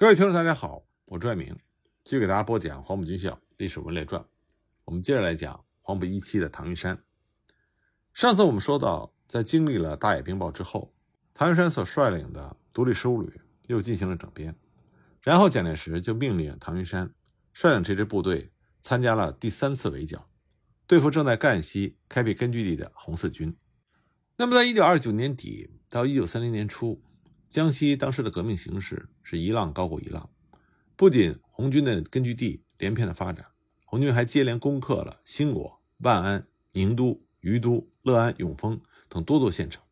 各位听众，大家好，我朱爱明，继续给大家播讲黄埔军校历史文列传。我们接着来讲黄埔一期的唐云山。上次我们说到，在经历了大野冰暴之后，唐云山所率领的独立十五旅又进行了整编，然后蒋介石就命令唐云山率领这支部队参加了第三次围剿，对付正在赣西开辟根据地的红四军。那么，在一九二九年底到一九三零年初。江西当时的革命形势是一浪高过一浪，不仅红军的根据地连片的发展，红军还接连攻克了兴国、万安、宁都、于都、乐安、永丰等多座县城，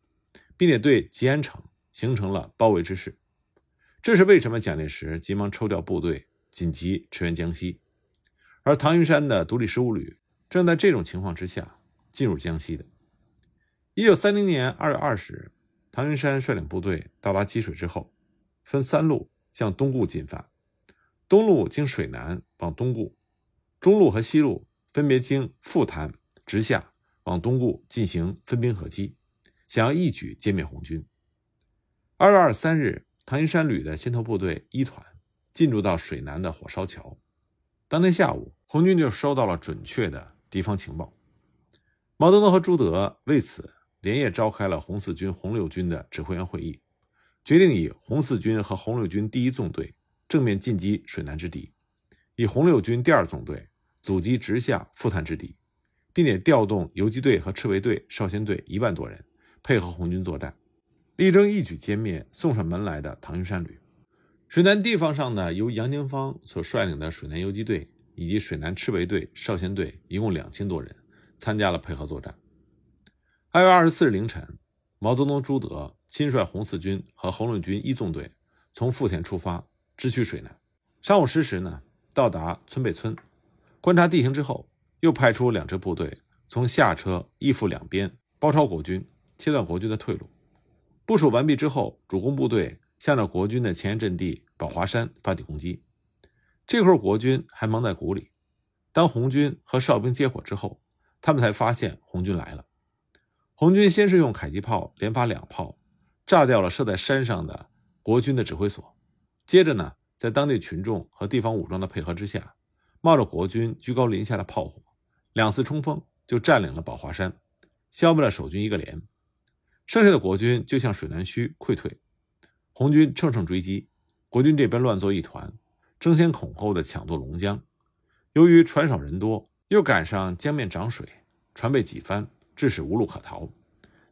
并且对吉安城形成了包围之势。这是为什么蒋介石急忙抽调部队紧急驰援江西，而唐云山的独立十五旅正在这种情况之下进入江西的。一九三零年二月二十日。唐云山率领部队到达积水之后，分三路向东固进发。东路经水南往东固，中路和西路分别经富潭直下往东固进行分兵合击，想要一举歼灭红军。二月二十三日，唐云山旅的先头部队一团进驻到水南的火烧桥。当天下午，红军就收到了准确的敌方情报。毛泽东和朱德为此。连夜召开了红四军、红六军的指挥员会议，决定以红四军和红六军第一纵队正面进击水南之敌，以红六军第二纵队阻击直下富潭之敌，并且调动游击队和赤卫队、少先队一万多人配合红军作战，力争一举歼灭送上门来的唐云山旅。水南地方上呢，由杨经方所率领的水南游击队以及水南赤卫队、少先队一共两千多人参加了配合作战。二月二十四日凌晨，毛泽东、朱德亲率红四军和红六军一纵队从富田出发，直趋水南。上午十时呢，到达村背村，观察地形之后，又派出两支部队从下车依附两边，包抄国军，切断国军的退路。部署完毕之后，主攻部队向着国军的前沿阵地宝华山发起攻击。这会儿国军还蒙在鼓里，当红军和哨兵接火之后，他们才发现红军来了。红军先是用迫击炮连发两炮，炸掉了设在山上的国军的指挥所。接着呢，在当地群众和地方武装的配合之下，冒着国军居高临下的炮火，两次冲锋就占领了宝华山，消灭了守军一个连。剩下的国军就向水南圩溃退，红军乘胜追击，国军这边乱作一团，争先恐后的抢夺龙江。由于船少人多，又赶上江面涨水，船被挤翻。致使无路可逃，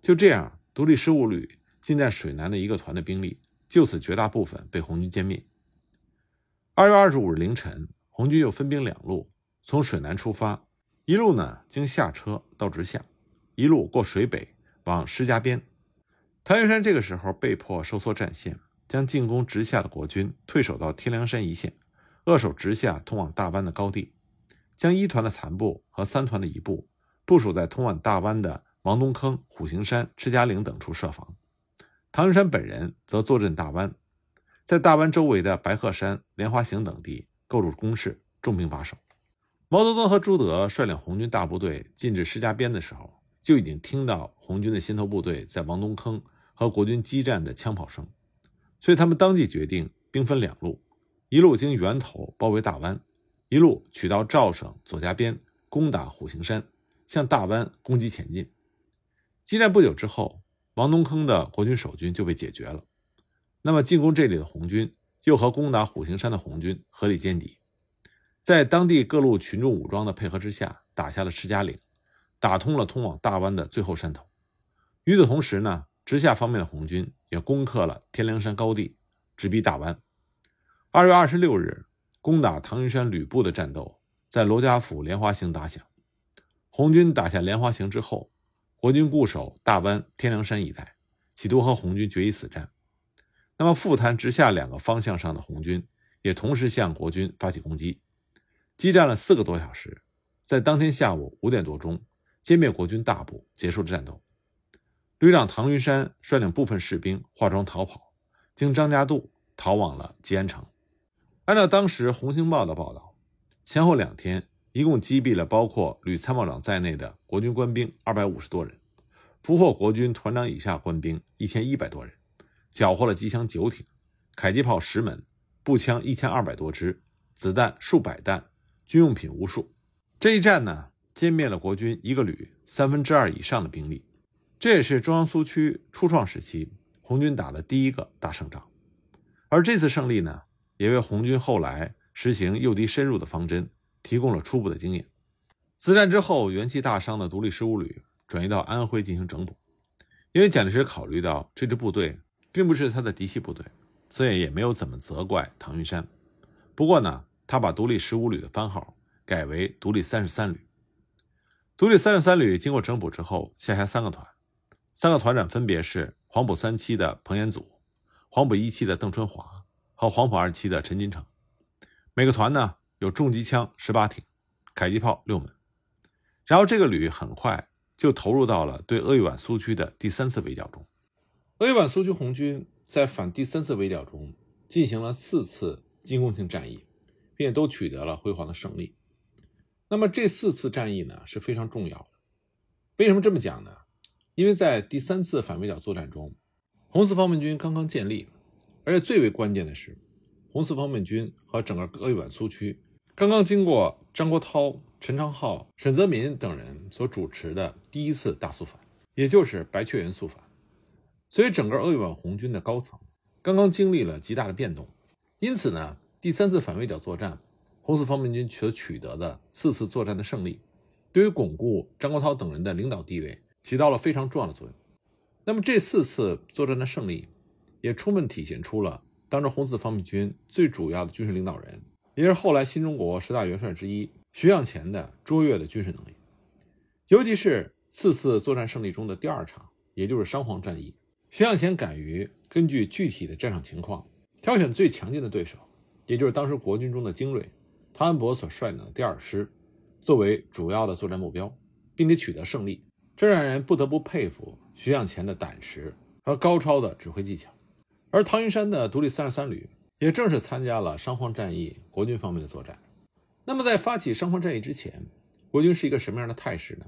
就这样，独立十五旅进占水南的一个团的兵力，就此绝大部分被红军歼灭。二月二十五日凌晨，红军又分兵两路，从水南出发，一路呢经下车到直下，一路过水北往石家边。唐云山这个时候被迫收缩战线，将进攻直下的国军退守到天梁山一线，扼守直下通往大湾的高地，将一团的残部和三团的一部。部署在通往大湾的王东坑、虎形山、赤家岭等处设防，唐云山本人则坐镇大湾，在大湾周围的白鹤山、莲花行等地构筑工事，重兵把守。毛泽东和朱德率领红军大部队进至石家边的时候，就已经听到红军的先头部队在王东坑和国军激战的枪炮声，所以他们当即决定兵分两路，一路经源头包围大湾，一路取到赵省左家边攻打虎形山。向大湾攻击前进，激战不久之后，王东坑的国军守军就被解决了。那么进攻这里的红军又和攻打虎形山的红军合力歼敌，在当地各路群众武装的配合之下，打下了赤家岭，打通了通往大湾的最后山头。与此同时呢，直下方面的红军也攻克了天梁山高地，直逼大湾。二月二十六日，攻打唐云山吕布的战斗在罗家府莲花行打响。红军打下莲花行之后，国军固守大湾、天梁山一带，企图和红军决一死战。那么，富潭直下两个方向上的红军也同时向国军发起攻击，激战了四个多小时，在当天下午五点多钟，歼灭国军大部，结束了战斗。旅长唐云山率领部分士兵化妆逃跑，经张家渡逃往了吉安城。按照当时《红星报》的报道，前后两天。一共击毙了包括吕参谋长在内的国军官兵二百五十多人，俘获国军团长以下官兵一千一百多人，缴获了机枪九挺、迫击炮十门、步枪一千二百多支，子弹数百弹，军用品无数。这一战呢，歼灭了国军一个旅三分之二以上的兵力。这也是中央苏区初创时期红军打的第一个大胜仗。而这次胜利呢，也为红军后来实行诱敌深入的方针提供了初步的经验。此战之后，元气大伤的独立十五旅转移到安徽进行整补，因为蒋介石考虑到这支部队并不是他的嫡系部队。所以也没有怎么责怪唐云山，不过呢，他把独立十五旅的番号改为独立三十三旅。独立三十三旅经过整补之后，下辖三个团，三个团长分别是黄埔三期的彭延祖、黄埔一期的邓春华和黄埔二期的陈金城。每个团呢有重机枪十八挺，迫击炮六门。然后这个旅很快就投入到了对鄂豫皖苏区的第三次围剿中。鄂豫皖苏区红军。在反第三次围剿中，进行了四次进攻性战役，并且都取得了辉煌的胜利。那么这四次战役呢是非常重要的。为什么这么讲呢？因为在第三次反围剿作战中，红四方面军刚刚建立，而且最为关键的是，红四方面军和整个鄂豫皖苏区刚刚经过张国焘、陈昌浩、沈泽民等人所主持的第一次大肃反，也就是白雀园肃反。所以，整个鄂豫皖红军的高层刚刚经历了极大的变动，因此呢，第三次反围剿作战，红四方面军所取得的四次作战的胜利，对于巩固张国焘等人的领导地位起到了非常重要的作用。那么，这四次作战的胜利，也充分体现出了当时红四方面军最主要的军事领导人，也是后来新中国十大元帅之一徐向前的卓越的军事能力。尤其是四次作战胜利中的第二场，也就是商黄战役。徐向前敢于根据具体的战场情况，挑选最强劲的对手，也就是当时国军中的精锐，汤恩伯所率领的第二师，作为主要的作战目标，并且取得胜利，这让人不得不佩服徐向前的胆识和高超的指挥技巧。而唐云山的独立三十三旅，也正是参加了商黄战役国军方面的作战。那么，在发起商黄战役之前，国军是一个什么样的态势呢？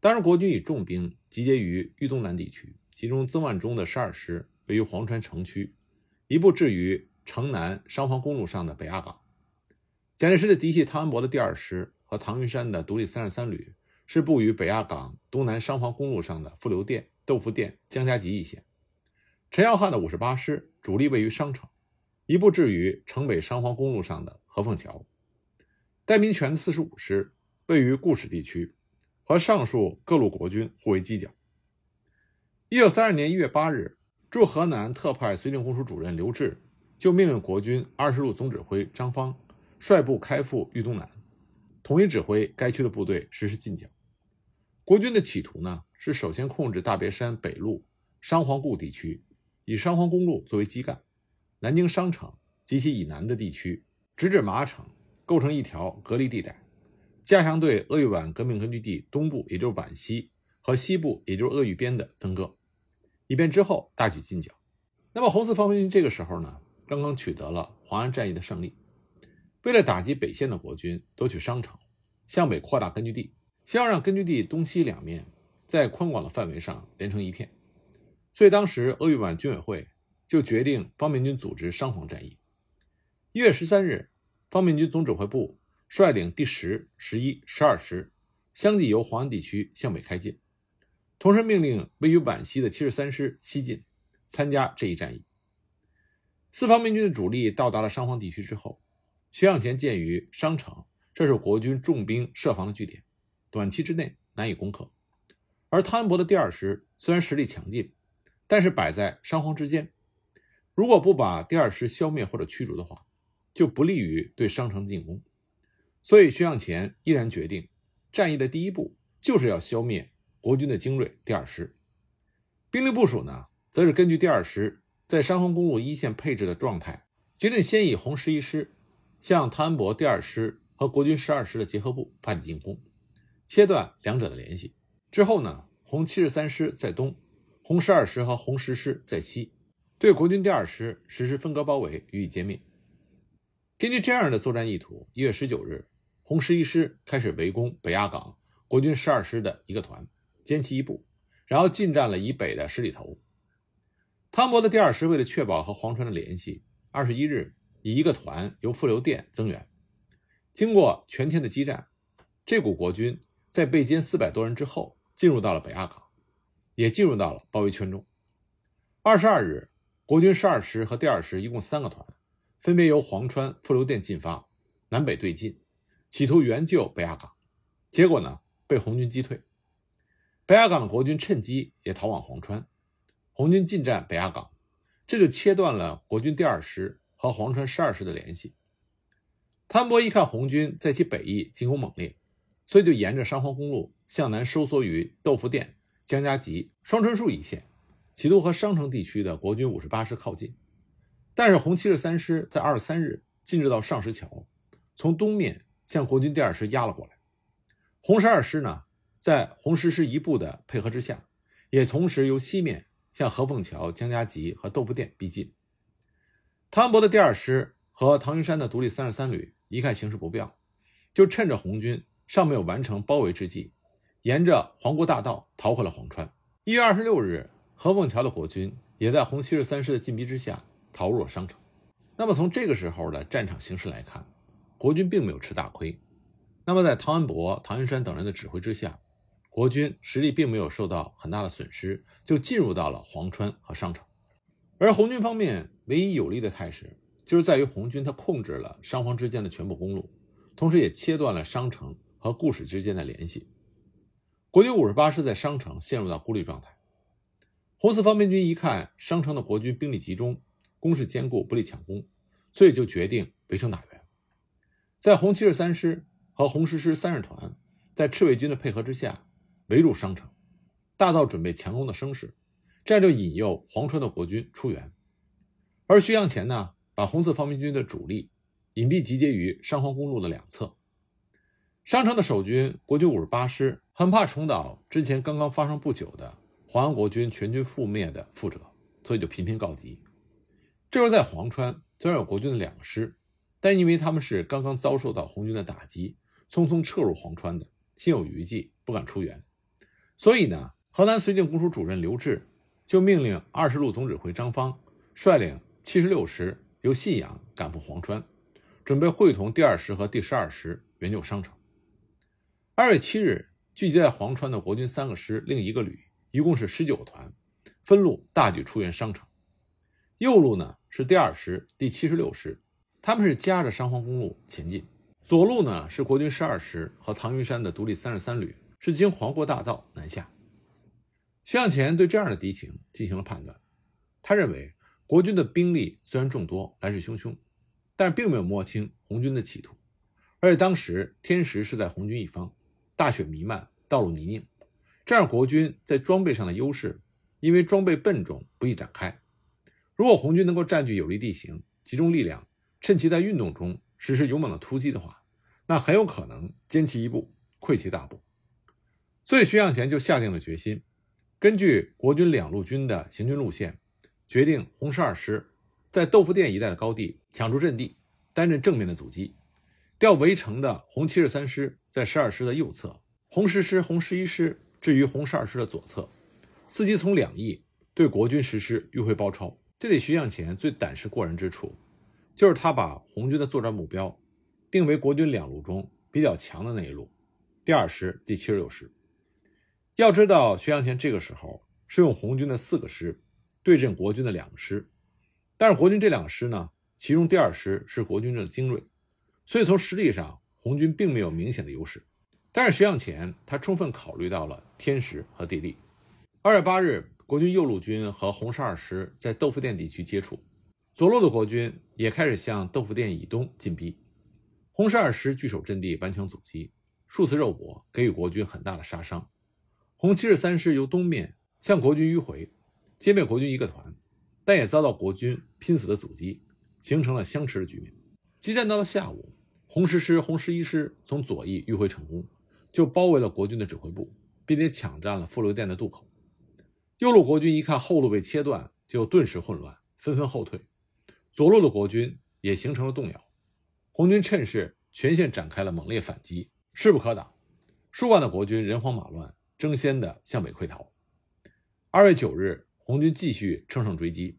当时，国军以重兵集结于豫东南地区。其中，曾万钟的十二师位于黄川城区，一部置于城南商黄公路上的北亚港。蒋介石的嫡系汤恩伯的第二师和唐云山的独立三十三旅是布于北亚港东南商黄公路上的富流店、豆腐店、江家集一线。陈耀汉的五十八师主力位于商城，一部置于城北商黄公路上的河凤桥。戴民权的四十五师位于固始地区，和上述各路国军互为犄角。一九三二年一月八日，驻河南特派绥靖公署主任刘峙就命令国军二十路总指挥张方率部开赴豫东南，统一指挥该区的部队实施进剿。国军的企图呢，是首先控制大别山北路商黄固地区，以商黄公路作为基干，南京商城及其以南的地区，直至麻城，构成一条隔离地带，加强对鄂豫皖革命根据地东部，也就是皖西和西部，也就是鄂豫边的分割。以便之后大举进剿。那么红四方面军这个时候呢，刚刚取得了黄安战役的胜利。为了打击北线的国军夺取商城，向北扩大根据地，先要让根据地东西两面在宽广的范围上连成一片。所以当时鄂豫皖军委会就决定方面军组织商黄战役。一月十三日，方面军总指挥部率领第十、十一、十二师，相继由黄安地区向北开进。同时命令位于皖西的七十三师西进，参加这一战役。四方面军的主力到达了商黄地区之后，徐向前建于商城这是国军重兵设防的据点，短期之内难以攻克。而汤恩伯的第二师虽然实力强劲，但是摆在商黄之间，如果不把第二师消灭或者驱逐的话，就不利于对商城进攻。所以徐向前毅然决定，战役的第一步就是要消灭。国军的精锐第二师兵力部署呢，则是根据第二师在商黄公路一线配置的状态，决定先以红十一师向汤恩伯第二师和国军十二师的结合部发起进攻，切断两者的联系。之后呢，红七十三师在东，红十二师和红十师在西，对国军第二师实施分割包围，予以歼灭。根据这样的作战意图，一月十九日，红十一师开始围攻北亚港国军十二师的一个团。歼其一部，然后进占了以北的十里头。汤伯的第二师为了确保和黄川的联系，二十一日以一个团由富流店增援。经过全天的激战，这股国军在被歼四百多人之后，进入到了北亚港，也进入到了包围圈中。二十二日，国军十二师和第二师一共三个团，分别由黄川、富流店进发，南北对进，企图援救北亚港。结果呢，被红军击退。北阿岗的国军趁机也逃往黄川，红军进占北亚港，这就切断了国军第二师和黄川十二师的联系。谭伯一看红军在其北翼进攻猛烈，所以就沿着商黄公路向南收缩于豆腐店、江家集、双春树一线，企图和商城地区的国军五十八师靠近。但是红七十三师在二十三日进至到上石桥，从东面向国军第二师压了过来。红十二师呢，在红十师一部的配合之下，也同时由西面向何凤桥、江家集和豆腐店逼近。唐伯的第二师和唐云山的独立三十三旅。一看形势不妙，就趁着红军尚没有完成包围之际，沿着皇姑大道逃回了黄川。一月二十六日，何凤桥的国军也在红七十三师的进逼之下逃入了商城。那么从这个时候的战场形势来看，国军并没有吃大亏。那么在唐安伯、唐云山等人的指挥之下，国军实力并没有受到很大的损失，就进入到了黄川和商城。而红军方面唯一有利的态势。就是在于红军他控制了双方之间的全部公路，同时也切断了商城和固始之间的联系。国军五十八师在商城陷入到孤立状态。红四方面军一看商城的国军兵力集中，攻势坚固，不利抢攻，所以就决定围城打援。在红七十三师和红十师三十团在赤卫军的配合之下，围住商城，大造准备强攻的声势，这样就引诱黄川的国军出援。而徐向前呢？把红四方面军的主力隐蔽集结于商黄公路的两侧。商城的守军国军五十八师很怕重蹈之前刚刚发生不久的黄安国军全军覆灭的覆辙，所以就频频告急。这时候在黄川虽然有国军的两个师，但因为他们是刚刚遭受到红军的打击，匆匆撤入黄川的，心有余悸，不敢出援。所以呢，河南绥靖公署主任刘峙就命令二十路总指挥张方率领七十六师。由信阳赶赴黄川，准备会同第二师和第十二师援救商城。二月七日，聚集在黄川的国军三个师、另一个旅，一共是十九个团，分路大举出援商城。右路呢是第二师第七十六师，他们是夹着商黄公路前进；左路呢是国军十二师和唐云山的独立三十三旅，是经黄过大道南下。徐向前对这样的敌情进行了判断，他认为。国军的兵力虽然众多，来势汹汹，但是并没有摸清红军的企图。而且当时天时是在红军一方，大雪弥漫，道路泥泞，这样国军在装备上的优势，因为装备笨重，不易展开。如果红军能够占据有利地形，集中力量，趁其在运动中实施勇猛的突击的话，那很有可能歼其一部，溃其大部。所以徐向前就下定了决心，根据国军两路军的行军路线。决定红十二师在豆腐店一带的高地抢住阵地，担任正面的阻击；调围城的红七十三师在十二师的右侧，红十师、红十一师置于红十二师的左侧，伺机从两翼对国军实施迂回包抄。这里徐向前最胆识过人之处，就是他把红军的作战目标定为国军两路中比较强的那一路——第二师第七十六师。要知道，徐向前这个时候是用红军的四个师。对阵国军的两个师，但是国军这两个师呢，其中第二师是国军的精锐，所以从实力上，红军并没有明显的优势。但是徐向前他充分考虑到了天时和地利。二月八日，国军右路军和红十二师在豆腐店地区接触，左路的国军也开始向豆腐店以东进逼。红十二师据守阵地，顽强阻击，数次肉搏，给予国军很大的杀伤。红七十三师由东面向国军迂回。歼灭国军一个团，但也遭到国军拼死的阻击，形成了相持的局面。激战到了下午，红十师、红十一师从左翼迂回成功，就包围了国军的指挥部，并且抢占了富流店的渡口。右路国军一看后路被切断，就顿时混乱，纷纷后退。左路的国军也形成了动摇，红军趁势全线展开了猛烈反击，势不可挡。数万的国军人慌马乱，争先的向北溃逃。二月九日。红军继续乘胜追击，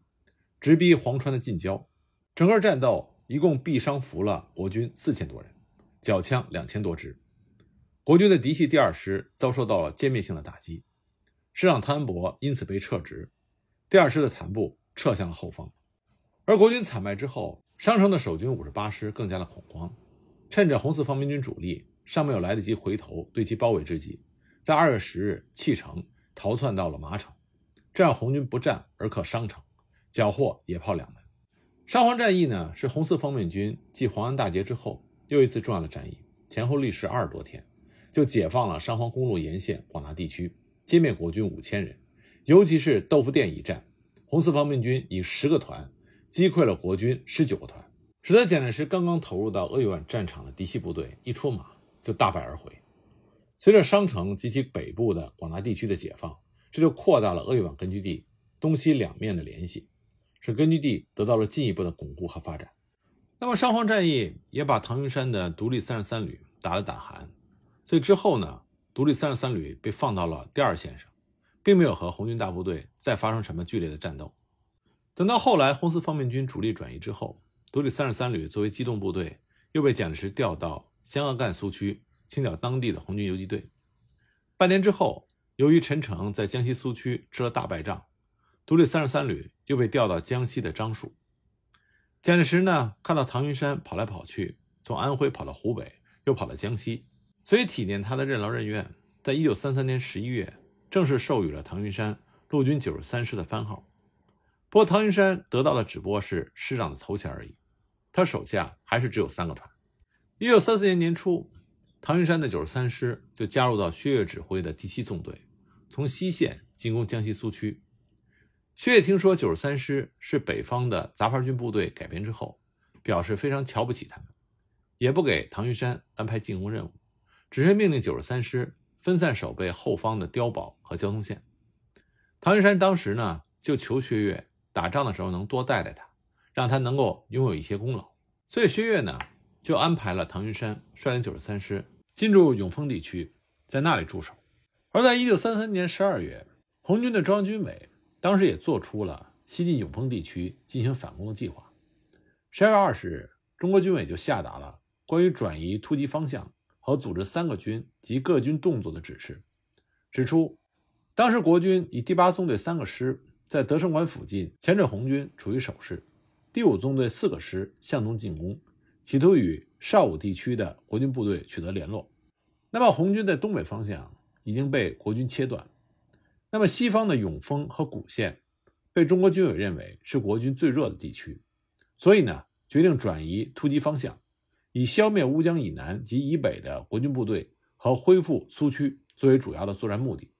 直逼黄川的近郊，整个战斗一共毙伤俘了国军四千多人，缴枪两千多支。国军的嫡系第二师遭受到了歼灭性的打击，师长汤恩伯因此被撤职，第二师的残部撤向了后方。而国军惨败之后，商城的守军五十八师更加的恐慌，趁着红四方面军主力尚没有来得及回头对其包围之际，在二月十日弃城逃窜到了马城，这样红军不战而克商城，缴获野炮两门。沙皇战役呢，是红四方面军继黄安大捷之后又一次重要的战役，前后历时二十多天。就解放了上方公路沿线广大地区，歼灭国军五千人。尤其是豆腐店一战，红四方面军以十个团击溃了国军十九个团，使得蒋介石刚刚投入到鄂豫皖战场的嫡系部队一出马就大败而回。随着商城及其北部的广大地区的解放，这就扩大了鄂豫皖根据地东西两面的联系，使根据地得到了进一步的巩固和发展。那么上黄战役也把唐云山的独立三十三旅打了胆寒。所以之后呢，独立三十三旅被放到了第二线上，并没有和红军大部队再发生什么剧烈的战斗。等到后来红四方面军主力转移之后，独立三十三旅作为机动部队，又被蒋介石调到湘鄂赣苏区清剿当地的红军游击队。半年之后，由于陈诚在江西苏区吃了大败仗，独立三十三旅又被调到江西的樟树。蒋介石呢，看到唐云山跑来跑去，从安徽跑到湖北，又跑到江西。所以体念他的任劳任怨，在一九三三年十一月，正式授予了唐云山陆军九十三师的番号。不过，唐云山得到的只不过是师长的头衔而已，他手下还是只有三个团。一九三四年年初，唐云山的九十三师就加入到薛岳指挥的第七纵队，从西线进攻江西苏区。薛岳听说九十三师是北方的杂牌军部队改编之后，表示非常瞧不起他们，也不给唐云山安排进攻任务。只是命令九十三师分散守备后方的碉堡和交通线。唐云山当时呢，就求薛岳打仗的时候能多带带他，让他能够拥有一些功劳。所以薛岳呢，就安排了唐云山率领九十三师进驻永丰地区，在那里驻守。而在一九三三年十二月，红军的中央军委当时也做出了西进永丰地区进行反攻的计划。十二月二十日，中国军委就下达了关于转移突击方向。和组织三个军及各军动作的指示，指出，当时国军以第八纵队三个师在德胜馆附近前阵红军处于守势，第五纵队四个师向东进攻，企图与邵武地区的国军部队取得联络。那么红军在东北方向已经被国军切断，那么西方的永丰和古县被中国军委认为是国军最弱的地区，所以呢，决定转移突击方向。以消灭乌江以南及以北的国军部队和恢复苏区作为主要的作战目的，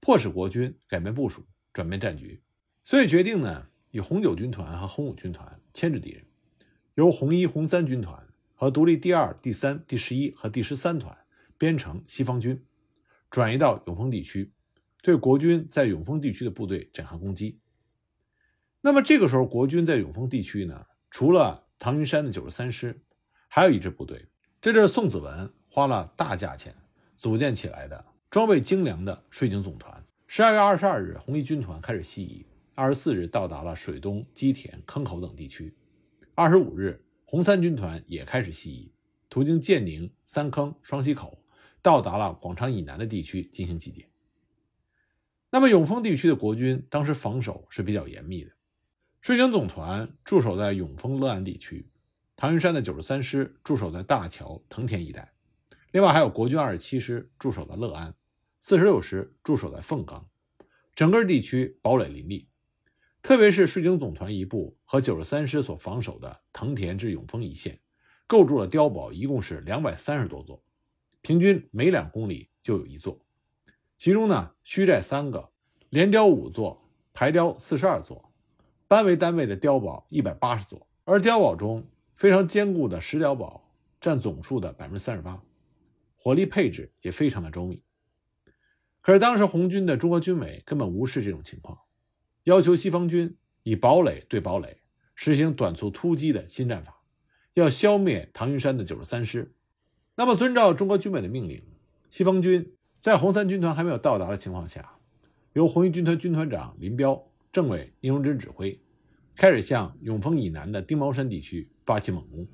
迫使国军改变部署，转变战局。所以决定呢，以红九军团和红五军团牵制敌人，由红一、红三军团和独立第二、第三、第十一和第十三团编成西方军，转移到永丰地区，对国军在永丰地区的部队展开攻击。那么这个时候，国军在永丰地区呢，除了唐云山的九十三师。还有一支部队，这就是宋子文花了大价钱组建起来的、装备精良的税警总团。十二月二十二日，红一军团开始西移，二十四日到达了水东、基田、坑口等地区。二十五日，红三军团也开始西移，途经建宁、三坑、双溪口，到达了广昌以南的地区进行集结。那么永丰地区的国军当时防守是比较严密的，税警总团驻守在永丰乐安地区。唐云山的九十三师驻守在大桥、藤田一带，另外还有国军二十七师驻守在乐安，四十六师驻守在凤冈，整个地区堡垒林立。特别是税警总团一部和九十三师所防守的藤田至永丰一线，构筑了碉堡，一共是两百三十多座，平均每两公里就有一座。其中呢，虚寨三个，连碉五座，排碉四十二座，班为单位的碉堡一百八十座，而碉堡中。非常坚固的石碉堡占总数的百分之三十八，火力配置也非常的周密。可是当时红军的中国军委根本无视这种情况，要求西方军以堡垒对堡垒，实行短促突击的新战法，要消灭唐云山的九十三师。那么遵照中国军委的命令，西方军在红三军团还没有到达的情况下，由红一军团军团长林彪、政委聂荣臻指挥，开始向永丰以南的丁毛山地区。发起猛攻。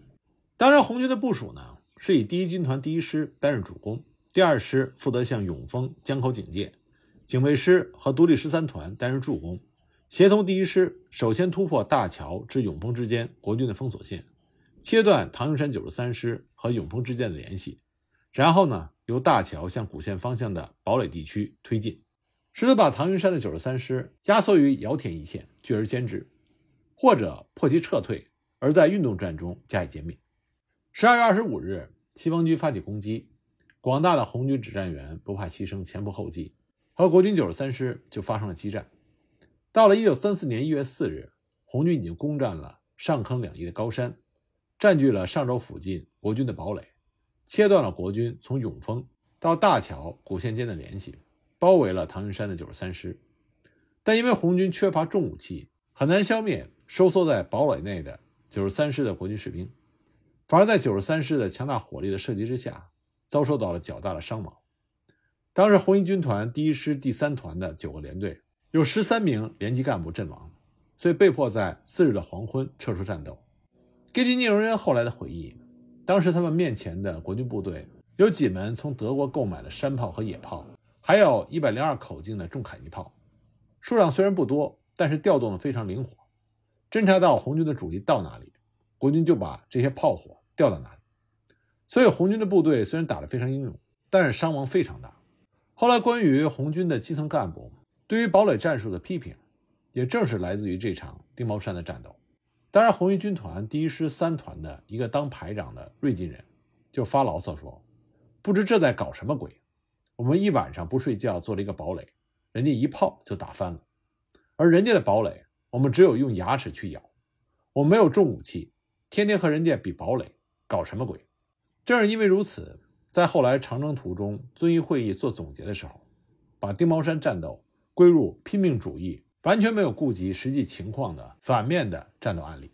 当然，红军的部署呢，是以第一军团第一师担任主攻，第二师负责向永丰江口警戒，警卫师和独立十三团担任助攻，协同第一师首先突破大桥至永丰之间国军的封锁线，切断唐云山九十三师和永丰之间的联系，然后呢，由大桥向古县方向的堡垒地区推进。试图把唐云山的九十三师压缩于姚田一线，拒而歼之，或者迫其撤退，而在运动战中加以歼灭。十二月二十五日，西方军发起攻击，广大的红军指战员不怕牺牲，前仆后继，和国军九十三师就发生了激战。到了一九三四年一月四日，红军已经攻占了上坑两翼的高山，占据了上州附近国军的堡垒，切断了国军从永丰到大桥古县间的联系。包围了唐云山的九十三师，但因为红军缺乏重武器，很难消灭收缩在堡垒内的九十三师的国军士兵，反而在九十三师的强大火力的射击之下，遭受到了较大的伤亡。当时红一军团第一师第三团的九个连队有十三名连级干部阵亡，所以被迫在次日的黄昏撤出战斗。根据聂荣臻后来的回忆，当时他们面前的国军部队有几门从德国购买的山炮和野炮。还有一百零二口径的重迫击炮，数量虽然不多，但是调动的非常灵活。侦察到红军的主力到哪里，国军就把这些炮火调到哪里。所以红军的部队虽然打得非常英勇，但是伤亡非常大。后来关于红军的基层干部对于堡垒战术的批评，也正是来自于这场丁毛山的战斗。当然，红一军团第一师三团的一个当排长的瑞金人就发牢骚说：“不知这在搞什么鬼。”我们一晚上不睡觉做了一个堡垒，人家一炮就打翻了，而人家的堡垒，我们只有用牙齿去咬，我没有重武器，天天和人家比堡垒，搞什么鬼？正是因为如此，在后来长征途中，遵义会议做总结的时候，把丁毛山战斗归入拼命主义、完全没有顾及实际情况的反面的战斗案例。